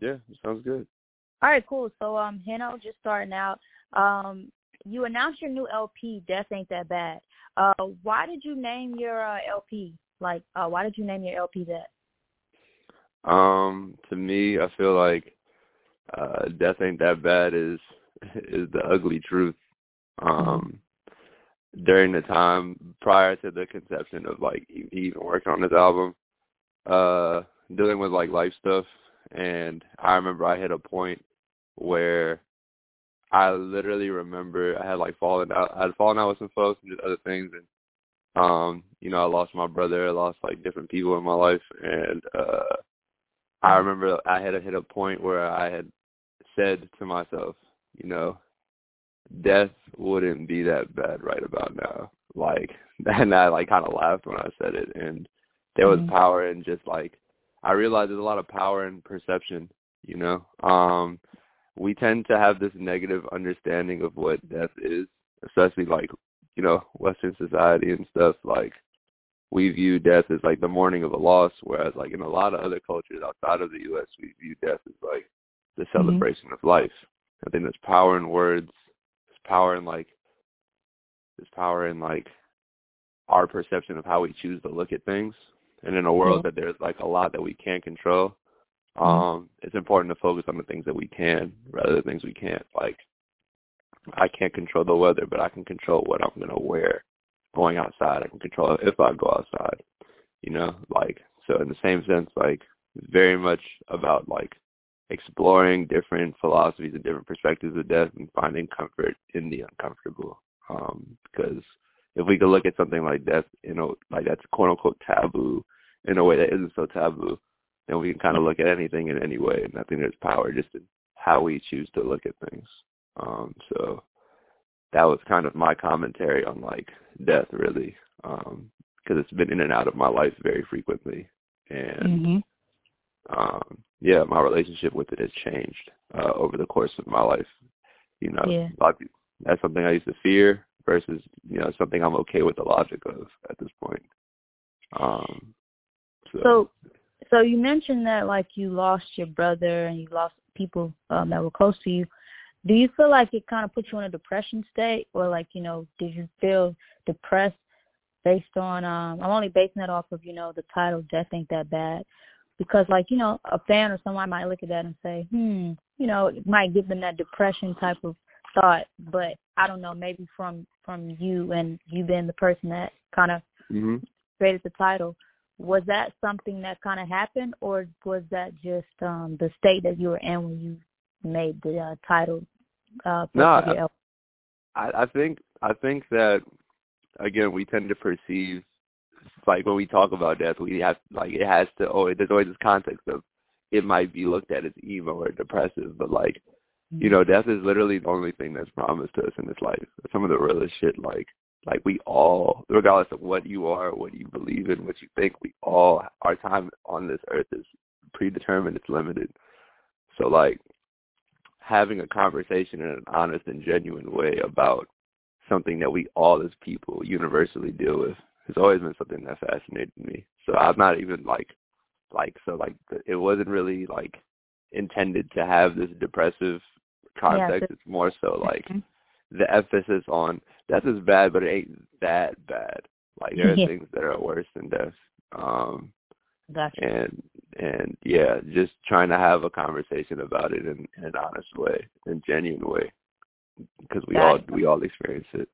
Yeah, sounds good. All right, cool. So um Heno, just starting out, um you announced your new LP, Death Ain't That Bad. Uh why did you name your uh, LP? Like uh why did you name your LP that? Um, to me, I feel like uh Death Ain't That Bad is is the ugly truth. Um during the time prior to the conception of like even working on this album, uh dealing with like life stuff and I remember I hit a point where I literally remember I had like fallen out I had fallen out with some folks and just other things and um, you know, I lost my brother, I lost like different people in my life and uh I remember I had hit a point where I had said to myself, you know, death wouldn't be that bad right about now. Like and I like kinda laughed when I said it and there was mm-hmm. power in just like I realize there's a lot of power in perception, you know. Um we tend to have this negative understanding of what death is, especially like, you know, Western society and stuff, like we view death as like the mourning of a loss, whereas like in a lot of other cultures outside of the US we view death as like the mm-hmm. celebration mm-hmm. of life. I think there's power in words, there's power in like there's power in like our perception of how we choose to look at things and in a world mm-hmm. that there's like a lot that we can't control, mm-hmm. um, it's important to focus on the things that we can rather than things we can't. Like I can't control the weather, but I can control what I'm gonna wear going outside. I can control if I go outside. You know, like so in the same sense, like very much about like exploring different philosophies and different perspectives of death and finding comfort in the uncomfortable. Um, because if we could look at something like death, you know, like that's quote unquote taboo in a way that isn't so taboo, then we can kind of look at anything in any way. And I think there's power just in how we choose to look at things. Um, so that was kind of my commentary on like death, really, because um, it's been in and out of my life very frequently, and mm-hmm. um, yeah, my relationship with it has changed uh, over the course of my life. You know, yeah. that's something I used to fear versus you know something I'm okay with the logic of at this point. Um, so. so, so you mentioned that like you lost your brother and you lost people um, that were close to you. Do you feel like it kind of put you in a depression state, or like you know, did you feel depressed based on? um I'm only basing that off of you know the title "Death Ain't That Bad," because like you know, a fan or someone might look at that and say, hmm, you know, it might give them that depression type of thought, but I don't know, maybe from from you and you being the person that kind of mm-hmm. created the title, was that something that kind of happened, or was that just um the state that you were in when you made the uh, title? Uh, no, I, I, I think I think that again we tend to perceive like when we talk about death, we have like it has to always there's always this context of it might be looked at as emo or depressive, but like you know, death is literally the only thing that's promised to us in this life. Some of the realest shit, like, like we all, regardless of what you are, what you believe in, what you think, we all, our time on this earth is predetermined, it's limited. So like, having a conversation in an honest and genuine way about something that we all as people universally deal with has always been something that fascinated me. So I'm not even like, like, so like, it wasn't really like intended to have this depressive context. Yeah, it's more so like mm-hmm. the emphasis on death is bad, but it ain't that bad. Like there are things that are worse than death. Um, gotcha. And and yeah, just trying to have a conversation about it in, in an honest way, in genuine way, because we gotcha. all we all experience it.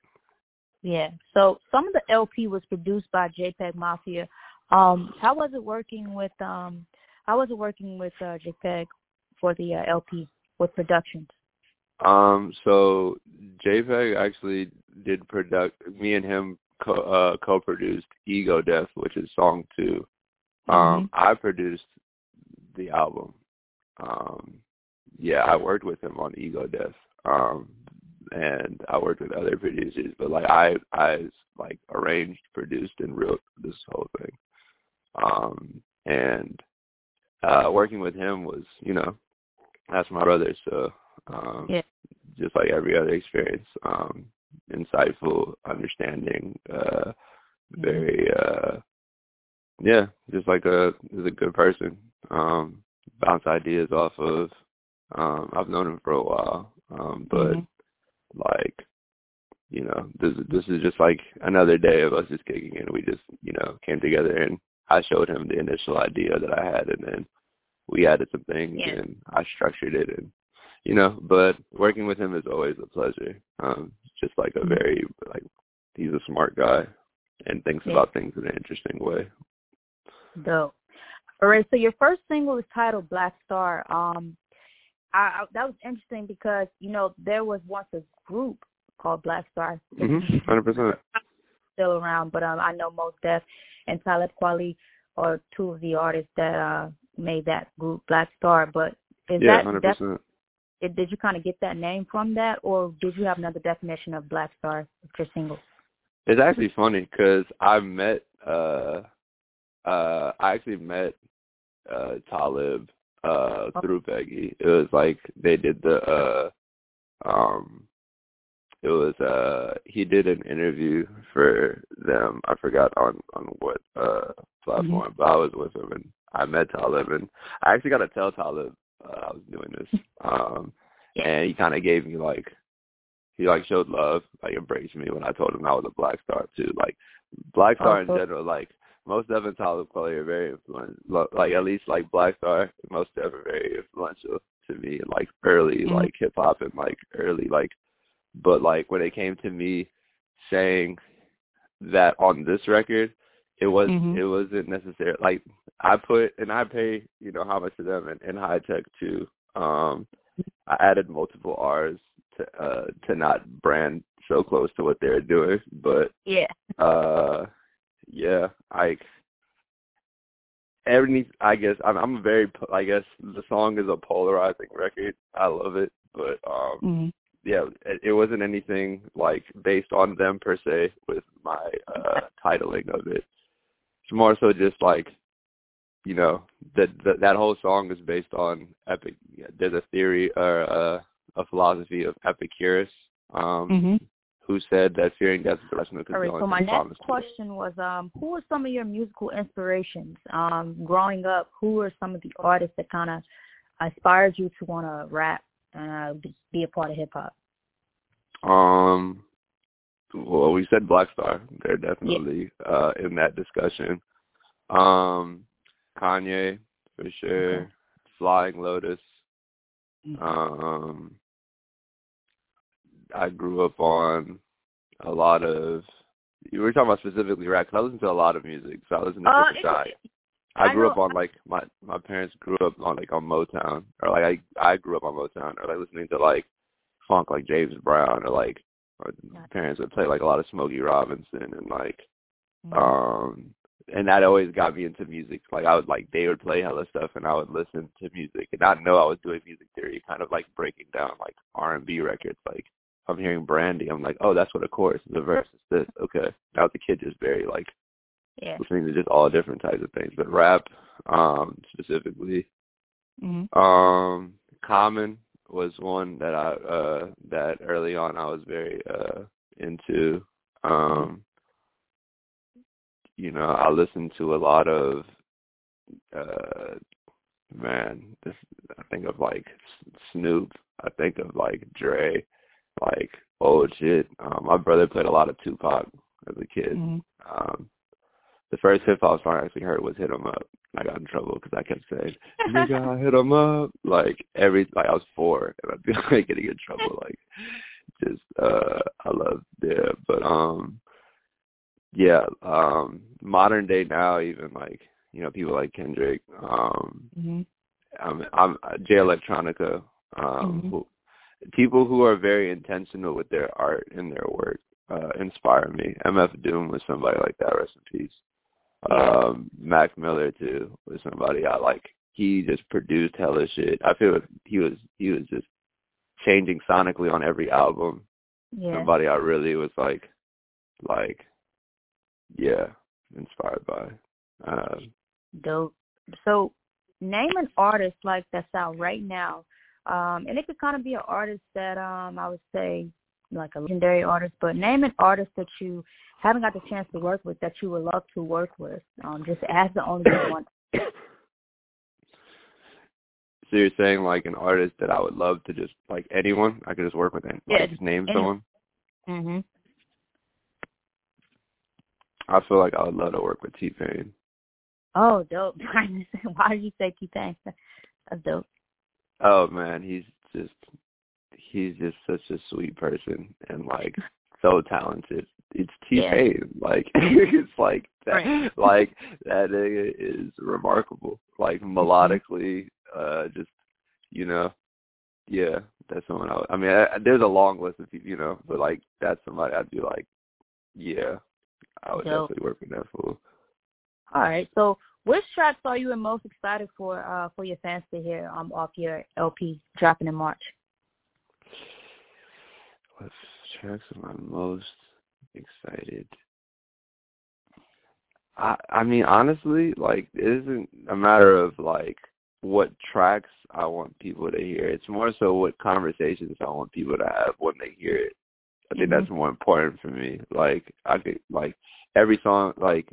Yeah. So some of the LP was produced by JPEG Mafia. Um, how was it working with um, how was it working with uh, JPEG for the uh, LP with productions? Um, so JPEG actually did product. Me and him co uh, co-produced Ego Death, which is song 2 Um, mm-hmm. I produced the album. Um, yeah, I worked with him on Ego Death. Um, and I worked with other producers, but like I, I like arranged, produced, and wrote this whole thing. Um, and uh, working with him was, you know, that's my brother, so um, yeah. just like every other experience, um, insightful, understanding, uh, very, uh, yeah, just like a, is a good person. Um, bounce ideas off of. Um, I've known him for a while, um, but mm-hmm. like, you know, this this is just like another day of us just kicking in. We just, you know, came together and I showed him the initial idea that I had, and then we added some things yeah. and I structured it, and you know, but working with him is always a pleasure. Um, just like a mm-hmm. very like he's a smart guy and thinks yeah. about things in an interesting way. Dope. All right, so your first single is titled Black Star. Um, I, I that was interesting because you know there was once a group called Black Star. Mm-hmm. Hundred percent. Still around, but um, I know Mos Def and Talib Kweli are two of the artists that uh made that group Black Star. But is yeah, that hundred percent. Did you kind of get that name from that, or did you have another definition of Black Star with your single? It's actually funny because I met, uh, uh, I actually met uh Talib uh oh. through Peggy. It was like they did the uh um it was uh he did an interview for them. I forgot on on what uh platform, mm-hmm. but I was with him and I met Talib and I actually got to tell Talib uh, I was doing this. Um and he kind of gave me like he like showed love, like embraced me when I told him I was a Black Star too. Like Black Star in general, like Mos Def and Talib Kweli are very influential. Like at least like Black Star, Mos Def are very influential to me. Like early mm-hmm. like hip hop and like early like, but like when it came to me saying that on this record, it was mm-hmm. it wasn't necessary. Like I put and I pay you know homage to them and, and Hi-Tek too. Um, I added multiple R's to uh to not brand so close to what they're doing, but yeah. Uh yeah, I every I guess I'm I'm very I guess the song is a polarizing record. I love it, but um mm-hmm. yeah, it, it wasn't anything like based on them per se with my uh titling of it. It's more so just like you know that that that whole song is based on epic. There's a theory or uh, a philosophy of Epicurus, um, mm-hmm who said that fearing death is the irrational. All right. So my next question was, um, who were some of your musical inspirations um, growing up? Who were some of the artists that kind of inspired you to want to rap and uh, be a part of hip hop? Um. Well, we said Black Star. They're definitely yeah. uh, in that discussion. Um, Kanye for sure. Okay. Flying Lotus. Mm-hmm. Um, I grew up on a lot of. You were talking about specifically rap. Cause I listen to a lot of music, so I listen to uh, uh, I, I grew up on like my my parents grew up on like on Motown, or like I I grew up on Motown, or like listening to like funk like James Brown, or like or parents would play like a lot of Smokey Robinson and like mm-hmm. um and that always got me into music. Like I would like they would play hella stuff and I would listen to music and not know I was doing music theory, kind of like breaking down like R and B records, like I'm hearing Brandy, I'm like, oh, that's what a chorus is. A verse is this. Okay. Now the kid is very like yeah. listening to just all different types of things, but rap um specifically. Mm-hmm. Um, Common was one that I uh that early on I was very uh into. Um, you know, I listened to a lot of uh man, this I think of like Snoop, I think of like Dre, like old shit. Um, my brother played a lot of Tupac as a kid. Mm-hmm. Um, the first hip hop song I actually heard was "Hit 'Em Up." I got in trouble because I kept saying, "Nigga, hit 'em up!" Like every like I was four and I'd be like getting in trouble. Like just uh, I love yeah, but um, yeah, um, modern day now even like you know people like Kendrick, um, mm-hmm. I'm, I'm Jay Electronica, um, mm-hmm. who people who are very intentional with their art and their work uh, inspire me. MF Doom was somebody like that. Rest in peace. Um, Mac Miller too was somebody I like. He just produced hella shit. I feel like he was he was just changing sonically on every album. Yeah. Somebody I really was like, like, yeah, inspired by. Uh, Dope. So, name an artist like that's out right now um, and it could kind of be an artist that um, I would say like a legendary artist, but name an artist that you haven't got the chance to work with that you would love to work with. Um, just as the only one. So you're saying like an artist that I would love to just like anyone I could just work with, and Yeah, like just name any- someone. Mhm. I feel like I would love to work with T Pain. Oh, dope. Why did you say T Pain? That's dope. Oh man, he's just he's just such a sweet person and like so talented. It's T Yeah. Pain. Like it's like that Right. like that nigga is remarkable. Like Mm-hmm. melodically, uh just you know, yeah, that's someone I, would- I mean, I, there's a long list of people, you know, but like that's somebody I'd be like, yeah, I would Dope. definitely work with that fool. All right. So, which tracks are you most excited for uh for your fans to hear um off your LP dropping in March? What tracks am I most excited? I I mean honestly, like it isn't a matter of like what tracks I want people to hear. It's more so what conversations I want people to have when they hear it. I think Mhm. that's more important for me. Like I could like every song like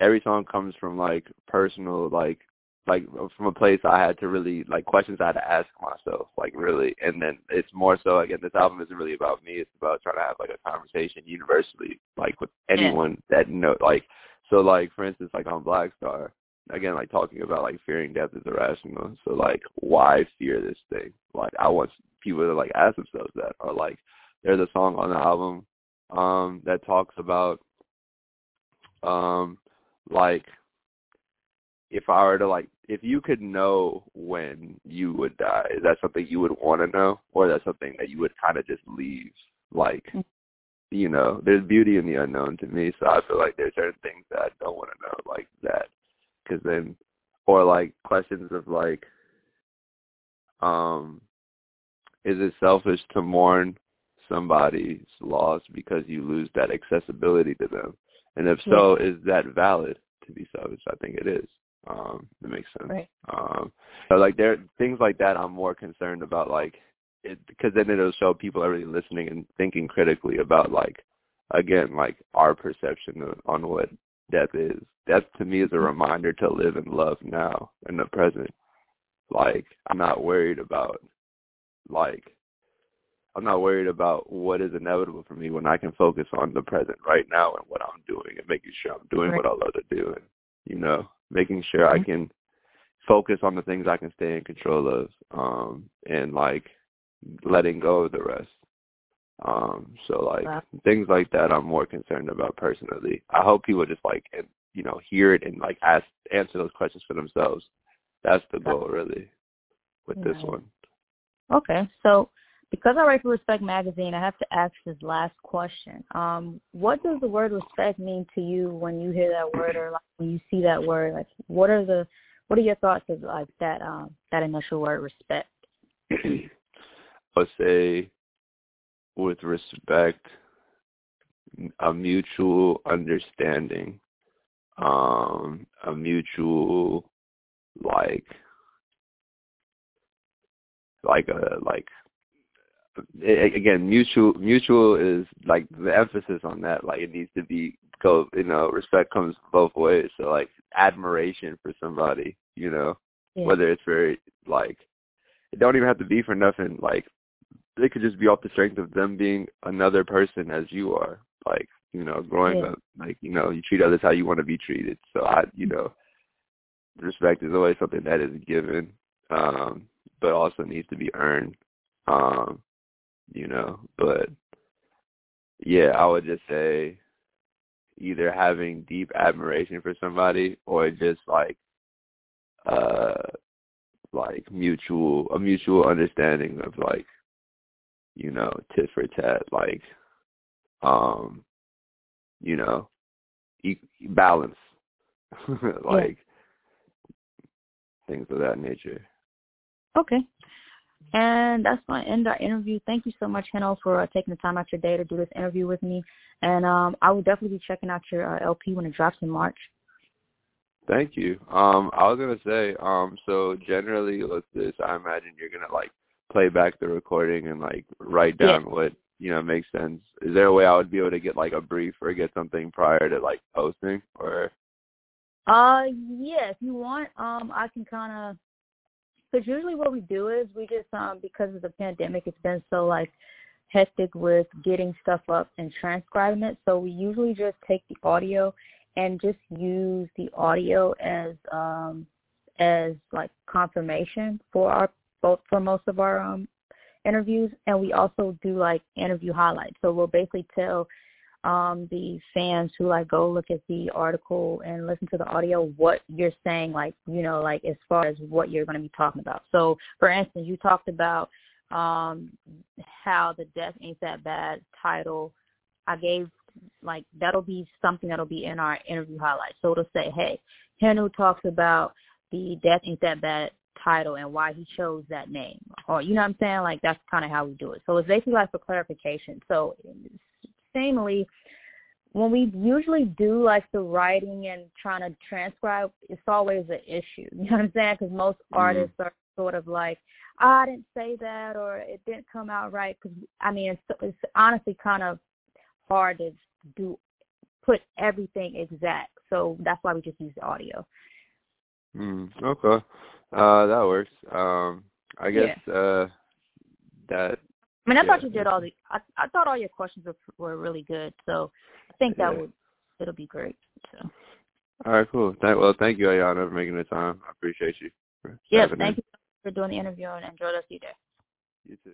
every song comes from like personal like like from a place I had to really like questions I had to ask myself, like really and then it's more so again this album isn't really about me, it's about trying to have like a conversation universally, like with anyone that know like so like for instance like on Black Star, again like talking about like fearing death is irrational. So like why fear this thing? Like I want people to like ask themselves that or like there's a song on the album um that talks about um like if I were to like if you could know when you would die, is that something you would want to know or is that something that you would kind of just leave like Mm. you know, there's beauty in the unknown to me, so I feel like there's certain things that I don't want to know like that cuz then or like questions of like um is it selfish to mourn somebody's loss because you lose that accessibility to them? And if so, is that valid to be selfish? I think it is. Um, it makes sense. Right. Um, so like there things like that, I'm more concerned about like it because then it'll show people are really listening and thinking critically about like again like our perception of, on what death is. Death to me is a reminder to live and love now in the present. Like I'm not worried about like I'm not worried about what is inevitable for me when I can focus on the present right now and what I'm doing and making sure I'm doing what I love to do and you know, making sure I Mhm. can focus on the things I can stay in control of, um, and like letting go of the rest. Um, so like Wow. things like that I'm more concerned about personally. I hope people just like and you know, hear it and like ask answer those questions for themselves. That's the goal really with this one. Okay. So, because I write for Respect Magazine, I have to ask this last question. Um, what does the word respect mean to you when you hear that word or like when you see that word? Like, what are the what are your thoughts of like that um that initial word respect? I say with respect, a mutual understanding, um, a mutual like, like a like. Again, mutual mutual is like the emphasis on that. Like it needs to be go. You know, respect comes both ways. So like admiration for somebody. You know, Yeah. whether it's very like it don't even have to be for nothing like it could just be off the strength of them being another person as you are like you know growing Yeah. up like you know you treat others how you want to be treated so i you know respect is always something that is given um but also needs to be earned um you know? But yeah i would just say either having deep admiration for somebody or just like uh like mutual a mutual understanding of like you know tit for tat like um you know e- balance like things of that nature. Okay. And that's going to end our interview. Thank you so much, Heno, for uh, taking the time out your day to do this interview with me. And um, I will definitely be checking out your uh, LP when it drops in March. thank you um i was gonna say um so generally with this i imagine you're gonna like play back the recording and like write Yeah. down what you know makes sense is there a way i would be able to get like a brief or get something prior to like posting or Uh, yeah, if you want, um, I can kind of because usually what we do is we just um because of the pandemic, it's been so like hectic with getting stuff up and transcribing it. So we usually just take the audio and just use the audio as um as like confirmation for our both for most of our um interviews and we also do like interview highlights. So we'll basically tell um the fans who like go look at the article and listen to the audio what you're saying like you know like as far as what you're going to be talking about. So for instance you talked about um how the death ain't that bad title i gave like that'll be something that'll be in our interview highlights. So it'll say hey Heno talks about the death ain't that bad title and why he chose that name. Or you know what i'm saying? Like that's kind of how we do it. So it's basically like for clarification. So samely, when we usually do like the writing and trying to transcribe, it's always an issue. You know what I'm saying? Because most mm artists are sort of like, oh, I didn't say that or it didn't come out right. Because I mean, it's, it's honestly kind of hard to do put everything exact. So that's why we just use the audio. Mm, okay, uh, that works. Um, I guess yeah. uh, that I mean, I yeah. thought you did all the. I I thought all your questions were were really good. So I think that yeah. would it'll be great. So. All right, cool. Thank, well, thank you, Ayana, for making the time. I appreciate you. Yeah, thank you for doing the interview and enjoy the rest of your day. You too.